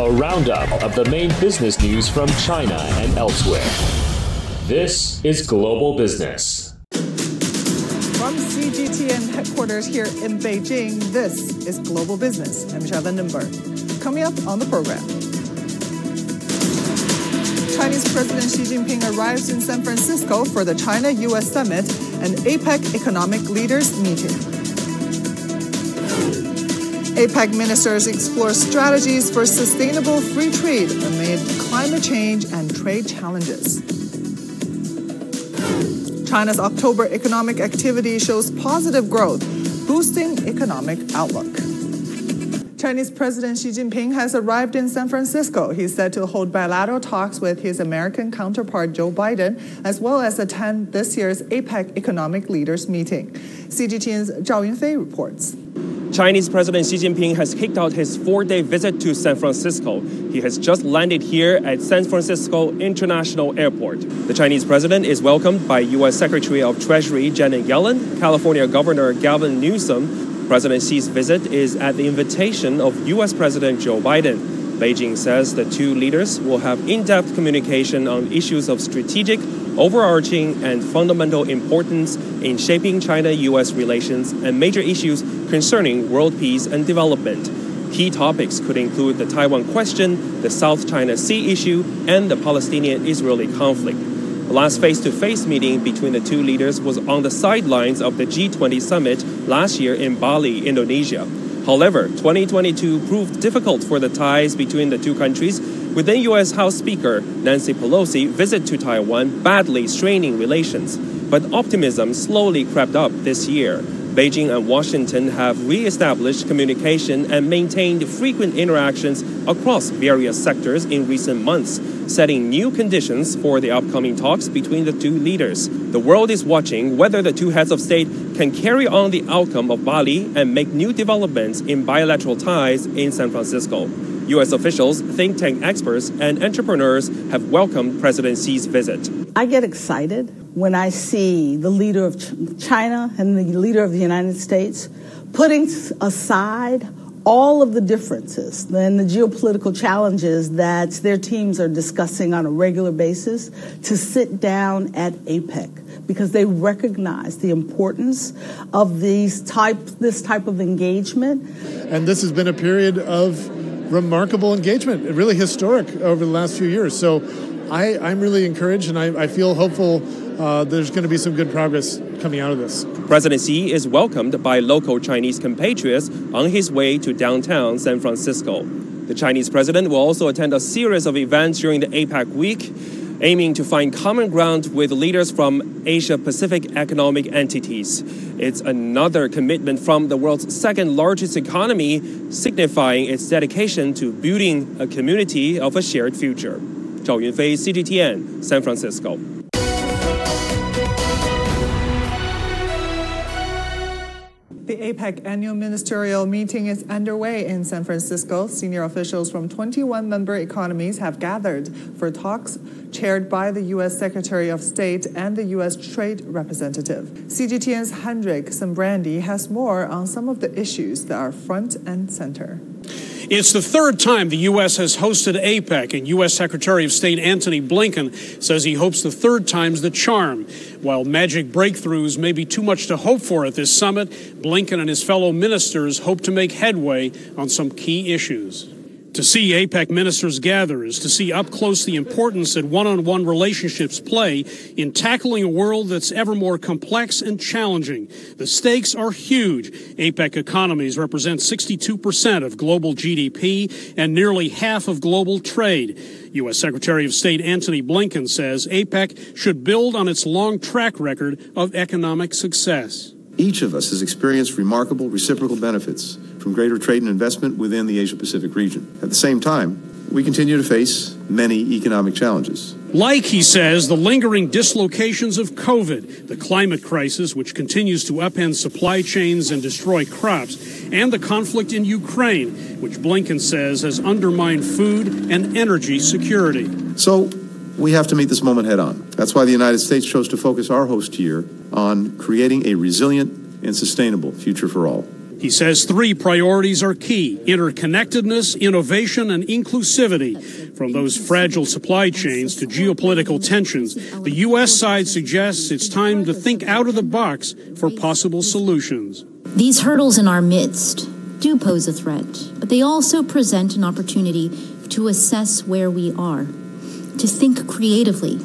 a roundup of the main business news from China and elsewhere. This is Global Business. From CGTN headquarters here in Beijing, this is Global Business. I'm Michelle Vandenberg. Coming up on the program. Chinese President Xi Jinping arrives in San Francisco for the China US Summit and APEC economic leaders meeting. APEC ministers explore strategies for sustainable free trade amid climate change and trade challenges. China's October economic activity shows positive growth, boosting economic outlook. Chinese President Xi Jinping has arrived in San Francisco. He's set to hold bilateral talks with his American counterpart Joe Biden, as well as attend this year's APEC economic leaders meeting. CGTN's Zhao Yunfei reports. Chinese President Xi Jinping has kicked out his four day visit to San Francisco. He has just landed here at San Francisco International Airport. The Chinese president is welcomed by U.S. Secretary of Treasury Janet Yellen, California Governor Gavin Newsom, President Xi's visit is at the invitation of U.S. President Joe Biden. Beijing says the two leaders will have in depth communication on issues of strategic, overarching, and fundamental importance in shaping China U.S. relations and major issues concerning world peace and development. Key topics could include the Taiwan question, the South China Sea issue, and the Palestinian Israeli conflict. The last face to face meeting between the two leaders was on the sidelines of the G20 summit last year in Bali, Indonesia. However, 2022 proved difficult for the ties between the two countries, with then U.S. House Speaker Nancy Pelosi visit to Taiwan badly straining relations. But optimism slowly crept up this year. Beijing and Washington have re-established communication and maintained frequent interactions across various sectors in recent months, setting new conditions for the upcoming talks between the two leaders. The world is watching whether the two heads of state can carry on the outcome of Bali and make new developments in bilateral ties in San Francisco. U.S. officials, think tank experts, and entrepreneurs have welcomed President Xi's visit. I get excited when I see the leader of China and the leader of the United States putting aside all of the differences and the geopolitical challenges that their teams are discussing on a regular basis to sit down at APEC because they recognize the importance of these type this type of engagement. And this has been a period of remarkable engagement, really historic over the last few years. So I, am really encouraged and I, I feel hopeful uh, there's going to be some good progress coming out of this. President Xi is welcomed by local Chinese compatriots on his way to downtown San Francisco. The Chinese president will also attend a series of events during the APEC week, aiming to find common ground with leaders from Asia Pacific economic entities. It's another commitment from the world's second largest economy, signifying its dedication to building a community of a shared future. Zhao Yunfei, CGTN, San Francisco. APEC annual ministerial meeting is underway in San Francisco. Senior officials from 21 member economies have gathered for talks chaired by the U.S. Secretary of State and the U.S. Trade Representative. CGTN's Hendrik Sybrandy has more on some of the issues that are front and center. It's the third time the U.S. has hosted APEC, and U.S. Secretary of State Antony Blinken says he hopes the third time's the charm. While magic breakthroughs may be too much to hope for at this summit, Blinken and his fellow ministers hope to make headway on some key issues. To see APEC ministers gather is to see up close the importance that one on one relationships play in tackling a world that's ever more complex and challenging. The stakes are huge. APEC economies represent 62% of global GDP and nearly half of global trade. U.S. Secretary of State Antony Blinken says APEC should build on its long track record of economic success. Each of us has experienced remarkable reciprocal benefits from greater trade and investment within the Asia Pacific region. At the same time, we continue to face many economic challenges. Like, he says, the lingering dislocations of COVID, the climate crisis, which continues to upend supply chains and destroy crops, and the conflict in Ukraine, which Blinken says has undermined food and energy security. So, we have to meet this moment head on. That's why the United States chose to focus our host year on creating a resilient and sustainable future for all. He says three priorities are key interconnectedness, innovation, and inclusivity. From those fragile supply chains to geopolitical tensions, the U.S. side suggests it's time to think out of the box for possible solutions. These hurdles in our midst do pose a threat, but they also present an opportunity to assess where we are, to think creatively,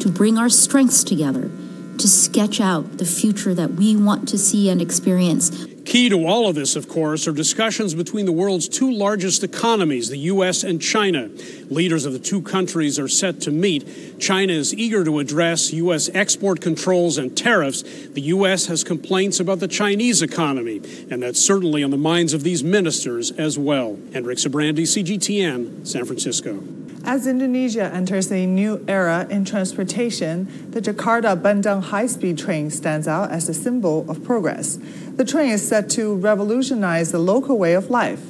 to bring our strengths together, to sketch out the future that we want to see and experience. Key to all of this, of course, are discussions between the world's two largest economies, the U.S. and China. Leaders of the two countries are set to meet. China is eager to address U.S. export controls and tariffs. The U.S. has complaints about the Chinese economy, and that's certainly on the minds of these ministers as well. Hendrik Sybrandy, CGTN, San Francisco. As Indonesia enters a new era in transportation, the Jakarta Bandung high speed train stands out as a symbol of progress. The train is set to revolutionize the local way of life.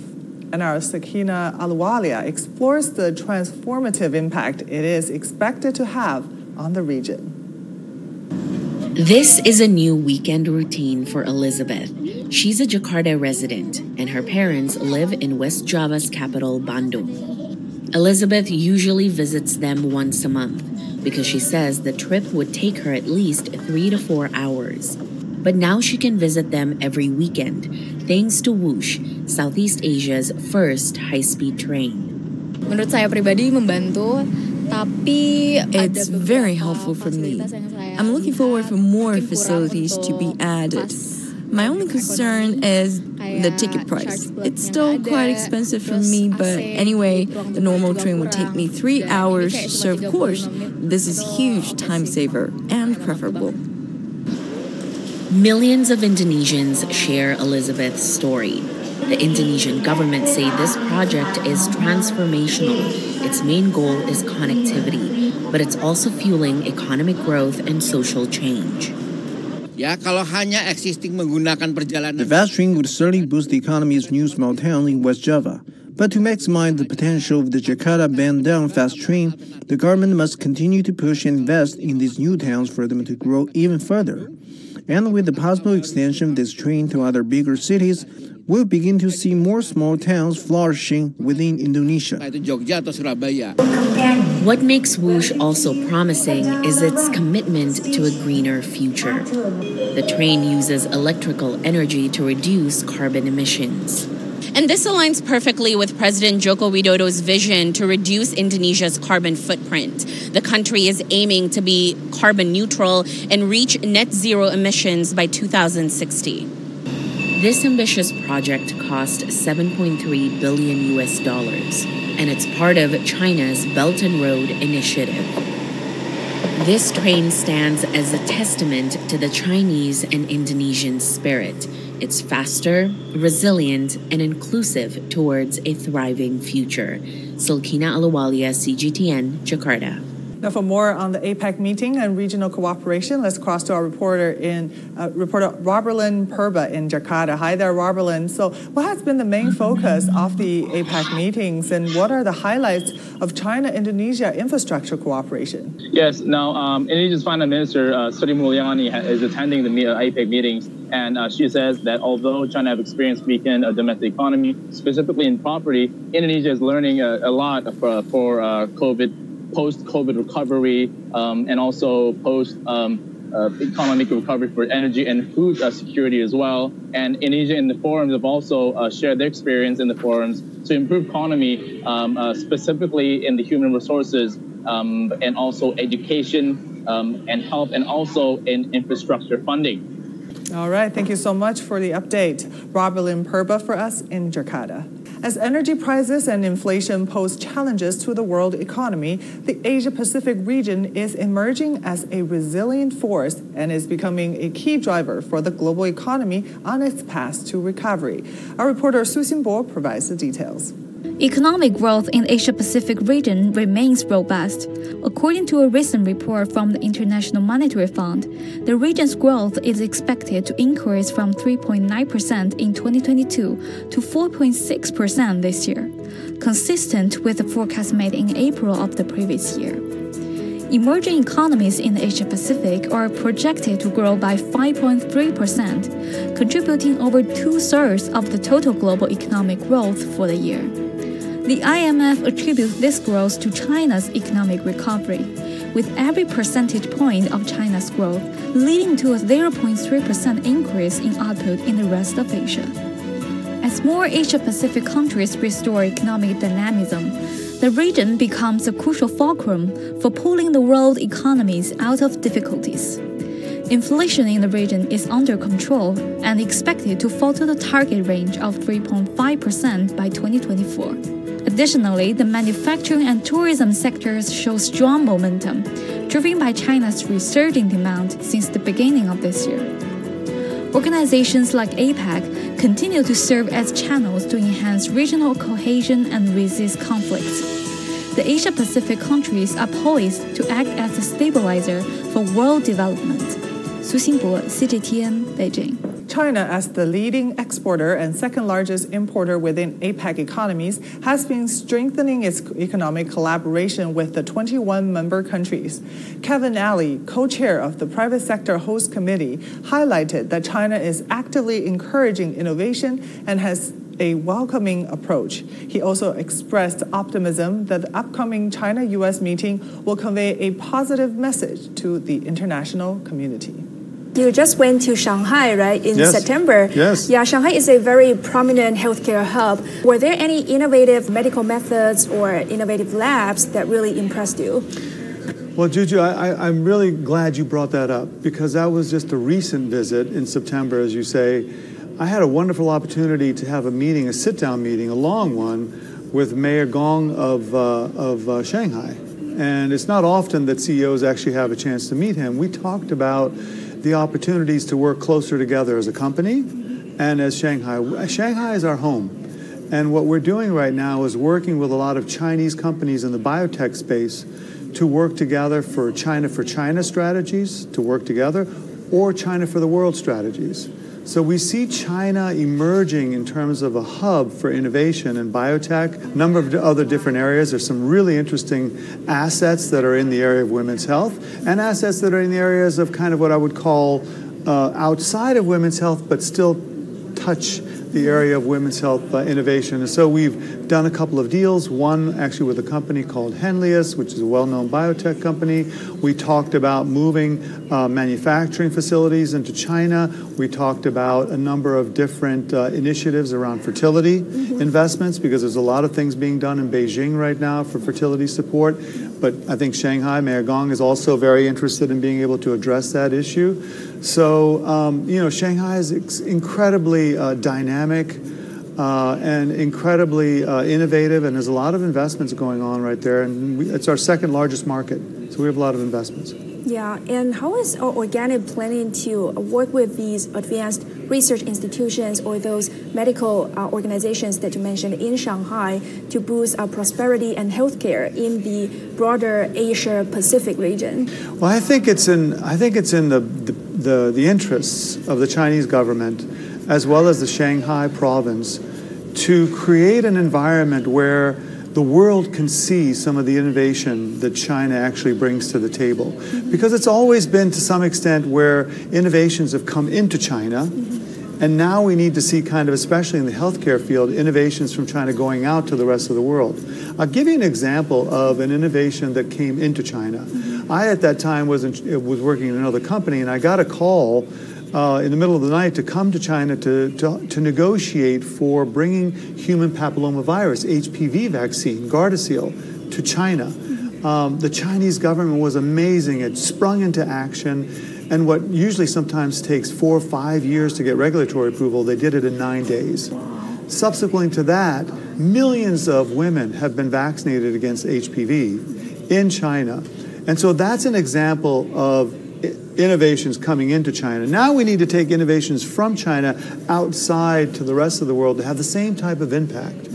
And our Silkina Ahluwalia explores the transformative impact it is expected to have on the region. This is a new weekend routine for Elizabeth. She's a Jakarta resident, and her parents live in West Java's capital, Bandung. Elizabeth usually visits them once a month because she says the trip would take her at least three to four hours. But now she can visit them every weekend thanks to Whoosh, Southeast Asia's first high speed train. Menurut saya pribadi membantu, tapi it's very helpful for me. I'm looking forward for more facilities to be added. My only concern is the ticket price. It's still quite expensive for me, but anyway, the normal train would take me three hours, so of course, this is huge time saver and preferable. Millions of Indonesians share Elizabeth's story. The Indonesian government say this project is transformational. Its main goal is connectivity, but it's also fueling economic growth and social change. Ya, kalau hanya existing menggunakan perjalanan. The fast train would certainly boost the economy's new small town in West Java. But to maximize the potential of the Jakarta Bandung fast train, the government must continue to push and invest in these new towns for them to grow even further. And with the possible extension of this train to other bigger cities, we'll begin to see more small towns flourishing within Indonesia. What makes Whoosh also promising is its commitment to a greener future. The train uses electrical energy to reduce carbon emissions. And this aligns perfectly with President Joko Widodo's vision to reduce Indonesia's carbon footprint. The country is aiming to be carbon neutral and reach net zero emissions by 2060. This ambitious project cost 7.3 billion US dollars, and it's part of China's Belt and Road Initiative. This train stands as a testament to the Chinese and Indonesian spirit. It's faster, resilient, and inclusive towards a thriving future. Silkina Ahluwalia, CGTN, Jakarta. Now, for more on the APEC meeting and regional cooperation, let's cross to our reporter in uh, reporter Roberlin Purba in Jakarta. Hi there, Roberlin. So, what has been the main focus of the APEC meetings, and what are the highlights of China-Indonesia infrastructure cooperation? Yes. Now, um, Indonesia's Finance Minister uh, Sri Mulyani is attending the APEC meetings, and uh, she says that although China have experienced weakened uh, domestic economy, specifically in property, Indonesia is learning a, a lot for, for uh, COVID post-COVID recovery um, and also post um, uh, economic recovery for energy and food uh, security as well. And Indonesia in the forums have also uh, shared their experience in the forums to improve economy, um, uh, specifically in the human resources um, and also education um, and health and also in infrastructure funding. All right, thank you so much for the update. Roberlin Purba for us in Jakarta. As energy prices and inflation pose challenges to the world economy, the Asia Pacific region is emerging as a resilient force and is becoming a key driver for the global economy on its path to recovery. Our reporter Su Xinbo provides the details. Economic growth in the Asia Pacific region remains robust. According to a recent report from the International Monetary Fund, the region's growth is expected to increase from 3.9% in 2022 to 4.6% this year, consistent with the forecast made in April of the previous year. Emerging economies in the Asia Pacific are projected to grow by 5.3%, contributing over two thirds of the total global economic growth for the year. The IMF attributes this growth to China's economic recovery, with every percentage point of China's growth leading to a 0.3% increase in output in the rest of Asia. As more Asia Pacific countries restore economic dynamism, the region becomes a crucial fulcrum for pulling the world economies out of difficulties. Inflation in the region is under control and expected to fall to the target range of 3.5% by 2024. Additionally, the manufacturing and tourism sectors show strong momentum, driven by China's resurging demand since the beginning of this year. Organizations like APEC continue to serve as channels to enhance regional cohesion and resist conflicts. The Asia Pacific countries are poised to act as a stabilizer for world development. Su Xinbo, CGTN, Beijing. China, as the leading exporter and second largest importer within APEC economies, has been strengthening its economic collaboration with the 21 member countries. Kevin Ali, co chair of the Private Sector Host Committee, highlighted that China is actively encouraging innovation and has a welcoming approach. He also expressed optimism that the upcoming China US meeting will convey a positive message to the international community. You just went to Shanghai, right, in Yes. September? Yes. Yeah, Shanghai is a very prominent healthcare hub. Were there any innovative medical methods or innovative labs that really impressed you? Well, Juju, I, I'm really glad you brought that up because that was just a recent visit in September, as you say. I had a wonderful opportunity to have a meeting, a sit down meeting, a long one, with Mayor Gong of, uh, of uh, Shanghai. And it's not often that CEOs actually have a chance to meet him. We talked about the opportunities to work closer together as a company and as Shanghai. Shanghai is our home. And what we're doing right now is working with a lot of Chinese companies in the biotech space to work together for China for China strategies, to work together, or China for the world strategies. So we see China emerging in terms of a hub for innovation in biotech, a number of other different areas. There's some really interesting assets that are in the area of women's health and assets that are in the areas of kind of what I would call uh, outside of women's health, but still touch the area of women's health uh, innovation. And so we've done a couple of deals, one actually with a company called Henlius, which is a well-known biotech company. We talked about moving uh, manufacturing facilities into China. We talked about a number of different uh, initiatives around fertility investments because there's a lot of things being done in Beijing right now for fertility support. But I think Shanghai, Mayor Gong is also very interested in being able to address that issue. So, um, you know, Shanghai is ex- incredibly uh, dynamic uh, and incredibly uh, innovative, and there's a lot of investments going on right there. And we, it's our second largest market, so we have a lot of investments. Yeah, and how is Organon planning to work with these advanced research institutions or those medical uh, organizations that you mentioned in Shanghai to boost uh, prosperity and healthcare in the broader Asia Pacific region? Well, I think it's in I think it's in the, the the the interests of the Chinese government as well as the Shanghai province to create an environment where the world can see some of the innovation that China actually brings to the table. Mm-hmm. Because it's always been to some extent where innovations have come into China. Mm-hmm. And now we need to see, kind of, especially in the healthcare field, innovations from China going out to the rest of the world. I'll give you an example of an innovation that came into China. Mm-hmm. I, at that time, was, in, was working in another company, and I got a call uh, in the middle of the night to come to China to, to, to negotiate for bringing human papillomavirus, HPV vaccine, Gardasil, to China. Um, the Chinese government was amazing. It sprung into action. And what usually sometimes takes four or five years to get regulatory approval, they did it in nine days. Subsequent to that, millions of women have been vaccinated against HPV in China. And so that's an example of innovations coming into China. Now we need to take innovations from China outside to the rest of the world to have the same type of impact.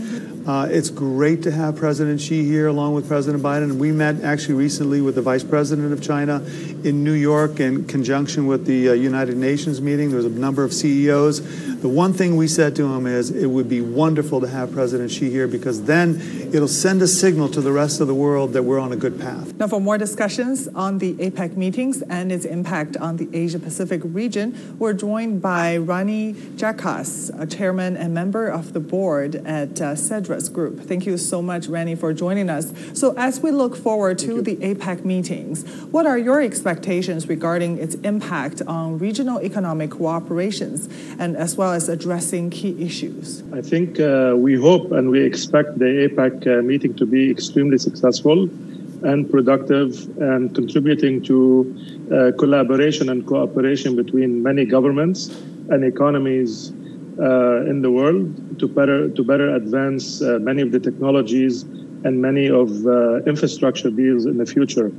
Uh, it's great to have President Xi here along with President Biden. We met actually recently with the Vice President of China in New York in conjunction with the uh, United Nations meeting. There was a number of CEOs. The one thing we said to him is it would be wonderful to have President Xi here because then it'll send a signal to the rest of the world that we're on a good path. Now, for more discussions on the APEC meetings and its impact on the Asia Pacific region, we're joined by Rani Jarkas, a chairman and member of the board at uh, Group. Thank you so much, Rani, for joining us. So, as we look forward to the APEC meetings, what are your expectations regarding its impact on regional economic cooperations and as well as addressing key issues? I think uh, we hope and we expect the APEC uh, meeting to be extremely successful and productive and contributing to uh, collaboration and cooperation between many governments and economies in the world to better to better advance uh, many of the technologies and many of uh, infrastructure deals in the future.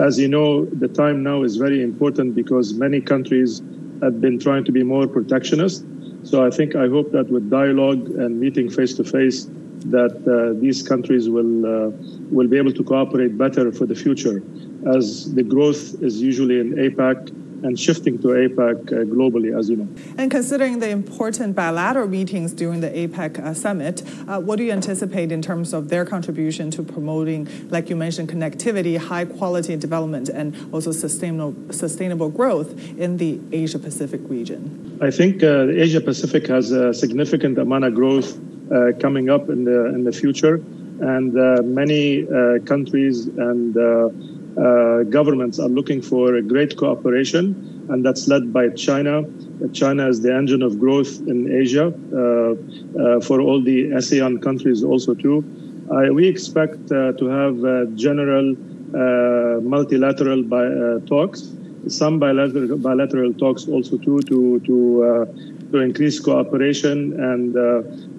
As you know, the time now is very important because many countries have been trying to be more protectionist. So I think I hope that with dialogue and meeting face to face, that uh, these countries will uh, will be able to cooperate better for the future, as the growth is usually in APEC and shifting to APEC uh, globally, as you know. And considering the important bilateral meetings during the APEC uh, summit, uh, what do you anticipate in terms of their contribution to promoting, like you mentioned, connectivity, high quality development, and also sustainable, sustainable growth in the Asia Pacific region? I think uh, the Asia Pacific has a significant amount of growth uh, coming up in the, in the future, and uh, many countries and uh, Uh, governments are looking for a great cooperation, and that's led by China. China is the engine of growth in Asia uh, uh, for all the ASEAN countries also too. Uh, we expect uh, to have general multilateral bi- talks, some bilateral, bilateral talks also too to to to increase cooperation and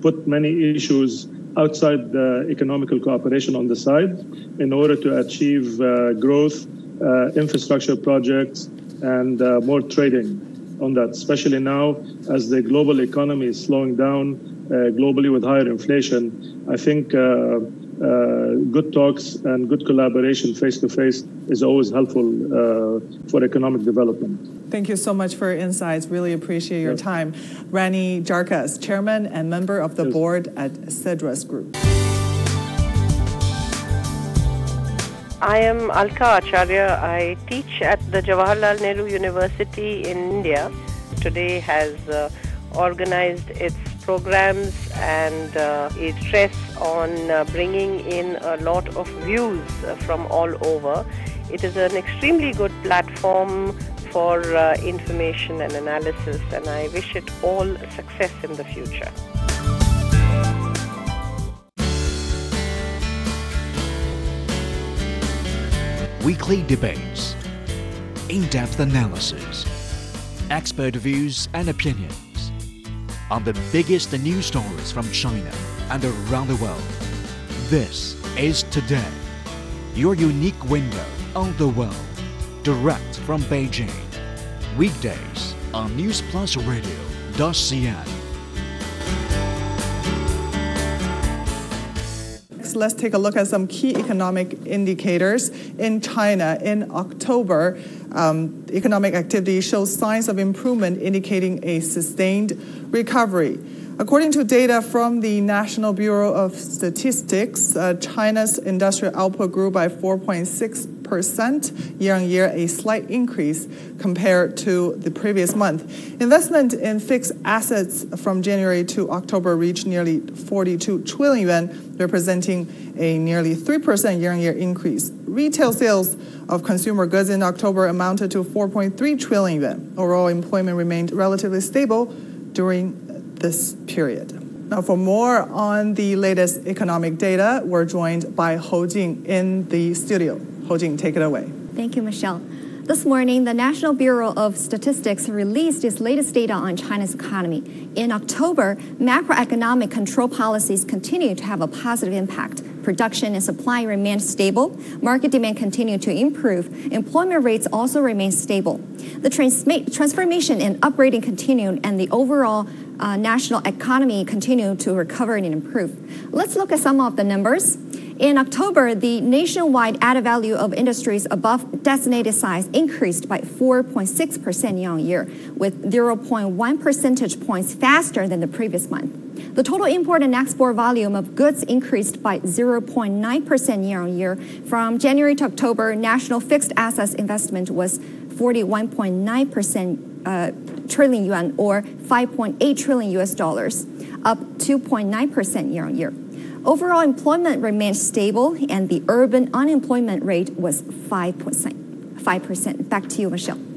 put many issues outside the economical cooperation on the side in order to achieve uh, growth, uh, infrastructure projects, and uh, more trading on that, especially now as the global economy is slowing down globally with higher inflation. I think uh, good talks and good collaboration face to face is always helpful uh, for economic development. Thank you so much for your insights. Really appreciate your yes. time. Rani Jarkas, Chairman and member of the yes. board at Cedrus Group. I am Alka Acharya. I teach at the Jawaharlal Nehru University in India. Today has uh, organized its programs and uh, it stress on uh, bringing in a lot of views uh, from all over. It is an extremely good platform for uh, information and analysis and I wish it all success in the future. Weekly debates, in-depth analysis, expert views and opinions on the biggest news stories from China and around the world. This is Today, your unique window on the world, direct from Beijing. Weekdays on News Plus Radio.cn. let's take a look at some key economic indicators in China in October. Um, economic activity shows signs of improvement, indicating a sustained recovery. According to data from the National Bureau of Statistics, uh, China's industrial output grew by 4.6% year on year, a slight increase compared to the previous month. Investment in fixed assets from January to October reached nearly 42 trillion yuan, representing a nearly 3% year on year increase. Retail sales of consumer goods in October amounted to 4.3 trillion yuan. Overall employment remained relatively stable during this period. Now, for more on the latest economic data, we're joined by Hou Jing in the studio. Hou Jing, take it away. Thank you, Michelle. This morning, the National Bureau of Statistics released its latest data on China's economy. In October, macroeconomic control policies continue to have a positive impact. Production and supply remained stable. Market demand continued to improve. Employment rates also remained stable. The transformation and upgrading continued, and the overall uh, national economy continue to recover and improve. Let's look at some of the numbers. In October, the nationwide added value of industries above designated size increased by 4.6% year on year, with 0.1 percentage points faster than the previous month. The total import and export volume of goods increased by 0.9% year on year. From January to October, national fixed assets investment was 41.9% uh, trillion yuan or 5.8 trillion US dollars, up 2.9% year on year. Overall employment remained stable, and the urban unemployment rate was 5%. 5%. Back to you, Michelle.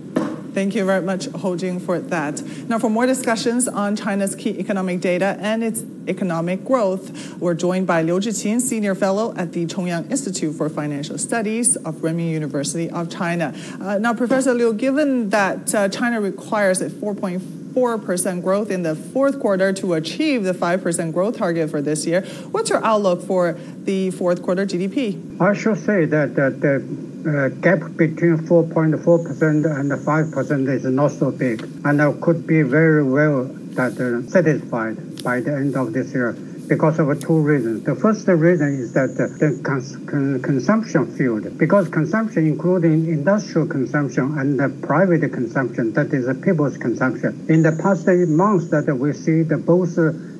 Thank you very much, Hou Jing, for that. Now, for more discussions on China's key economic data and its economic growth, we're joined by Liu Zhiqin, Senior Fellow at the Chongyang Institute for Financial Studies of Renmin University of China. Uh, now, Professor Liu, given that uh, China requires a 4.5 4% growth in the fourth quarter to achieve the 5% growth target for this year. What's your outlook for the fourth quarter GDP? I should say that, that the uh, gap between 4.4% and 5% is not so big and uh, could be very well that, uh, satisfied by the end of this year because of two reasons. The first reason is that the cons- con- consumption field, because consumption including industrial consumption and private consumption, that is people's consumption. In the past months that we see the both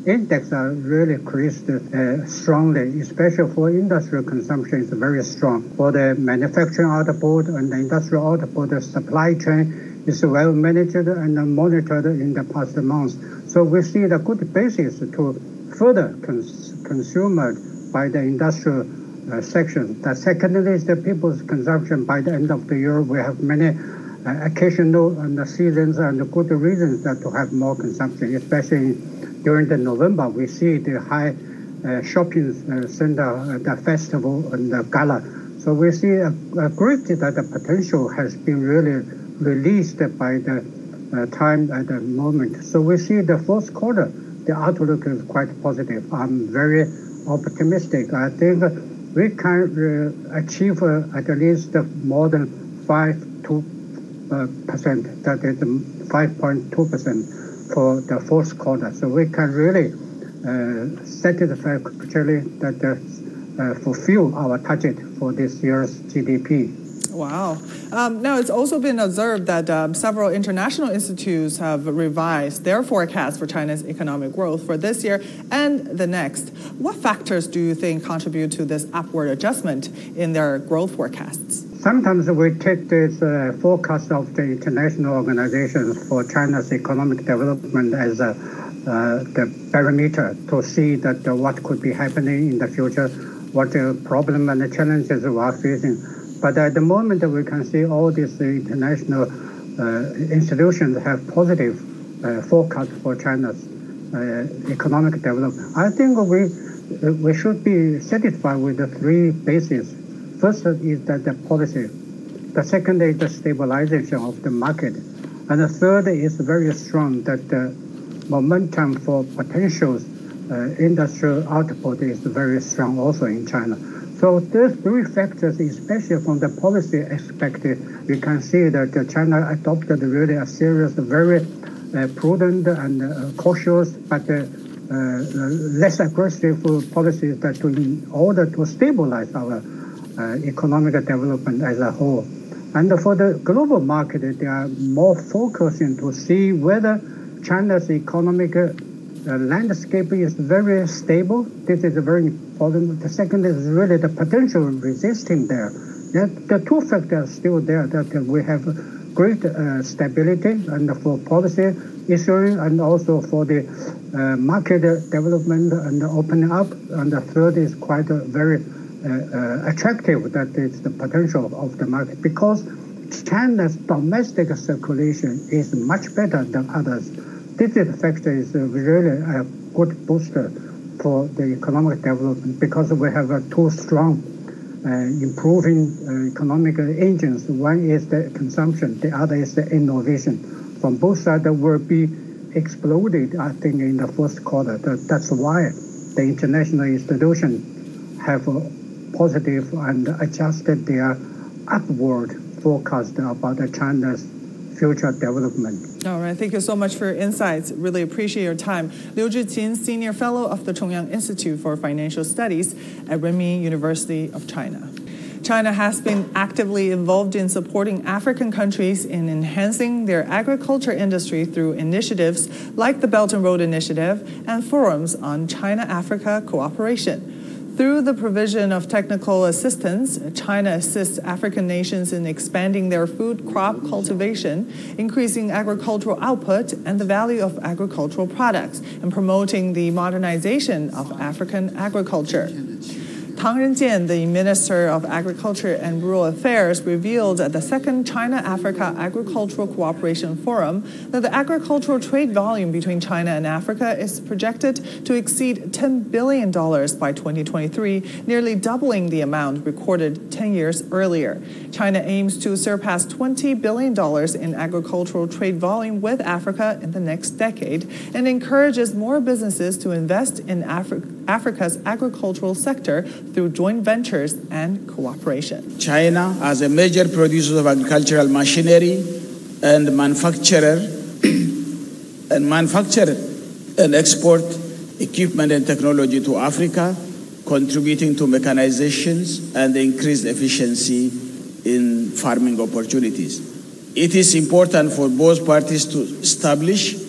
index are really increased uh, strongly, especially for industrial consumption is very strong. For the manufacturing output and the industrial output, the supply chain is well managed and monitored in the past months. So we see the good basis to further cons- consumed by the industrial uh, section. The secondly is the people's consumption by the end of the year. We have many uh, occasional and seasons and good reasons that to have more consumption, especially during the November. We see the high uh, shopping uh, center, uh, the festival and the gala. So we see a, a great that the potential has been really released by the uh, time at the moment. So we see the fourth quarter the outlook is quite positive. I'm very optimistic. I think we can achieve at least more than 5 to uh, percent, that is 5.2 percent for the fourth quarter. So we can really uh, satisfactorily that uh, uh, fulfill our target for this year's GDP. Wow. Um, now, it's also been observed that um, several international institutes have revised their forecast for China's economic growth for this year and the next. What factors do you think contribute to this upward adjustment in their growth forecasts? Sometimes we take this uh, forecast of the international organizations for China's economic development as a, uh, the parameter to see that uh, what could be happening in the future, what the problem and the challenges we are facing. But at the moment, we can see all these international uh, institutions have positive uh, forecast for China's uh, economic development. I think we we should be satisfied with the three bases. First is that the policy. The second is the stabilization of the market. And the third is very strong that the momentum for potential uh, industrial output is very strong also in China. So these three factors, especially from the policy aspect, we can see that China adopted really a serious, very uh, prudent and uh, cautious, but uh, uh less aggressive policies that to, in order to stabilize our economic development as a whole. And for the global market, they are more focusing to see whether China's economic the landscape is very stable. This is very important. The second is really the potential resisting there. The two factors still there that we have great uh, stability and for policy issuing and also for the uh, market development and opening up. And the third is quite uh, very uh, attractive that is the potential of the market because China's domestic circulation is much better than others this factor is really a good booster for the economic development because we have two strong uh, improving uh, economic engines. One is the consumption, the other is the innovation. From both sides will be exploded, I think, in the first quarter. That's why the international institutions have positive and adjusted their upward forecast about China's future development. All right, thank you so much for your insights. Really appreciate your time. Liu Zhiqin, Senior Fellow of the Chongyang Institute for Financial Studies at Renmin University of China. China has been actively involved in supporting African countries in enhancing their agriculture industry through initiatives like the Belt and Road Initiative and forums on China Africa cooperation. Through the provision of technical assistance, China assists African nations in expanding their food crop cultivation, increasing agricultural output and the value of agricultural products, and promoting the modernization of African agriculture. Tang Renjian, the Minister of Agriculture and Rural Affairs, revealed at the second China Africa Agricultural Cooperation Forum that the agricultural trade volume between China and Africa is projected to exceed $10 billion by 2023, nearly doubling the amount recorded 10 years earlier. China aims to surpass $20 billion in agricultural trade volume with Africa in the next decade and encourages more businesses to invest in Afri- Africa's agricultural sector through joint ventures and cooperation. China, as a major producer of agricultural machinery and manufacturer, and manufacture and export equipment and technology to Africa, contributing to mechanizations and increased efficiency in farming opportunities. It is important for both parties to establish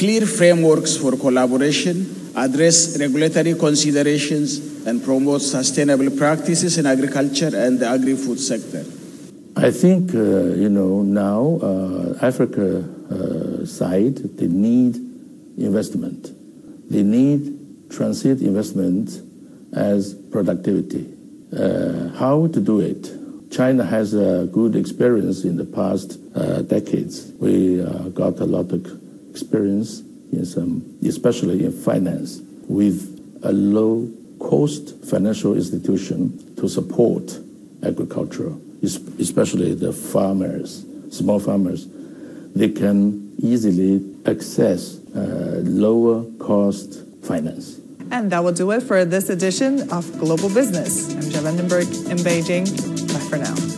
clear frameworks for collaboration address regulatory considerations, and promote sustainable practices in agriculture and the agri-food sector. I think, uh, you know, now uh, Africa uh, side, they need investment. They need transit investment as productivity. Uh, how to do it? China has a good experience in the past uh, decades. We uh, got a lot of experience in some, especially in finance, with a low cost financial institution to support agriculture, especially the farmers, small farmers. They can easily access uh, lower cost finance. And that will do it for this edition of Global Business. I'm Jeff Vandenberg in Beijing. Bye for now.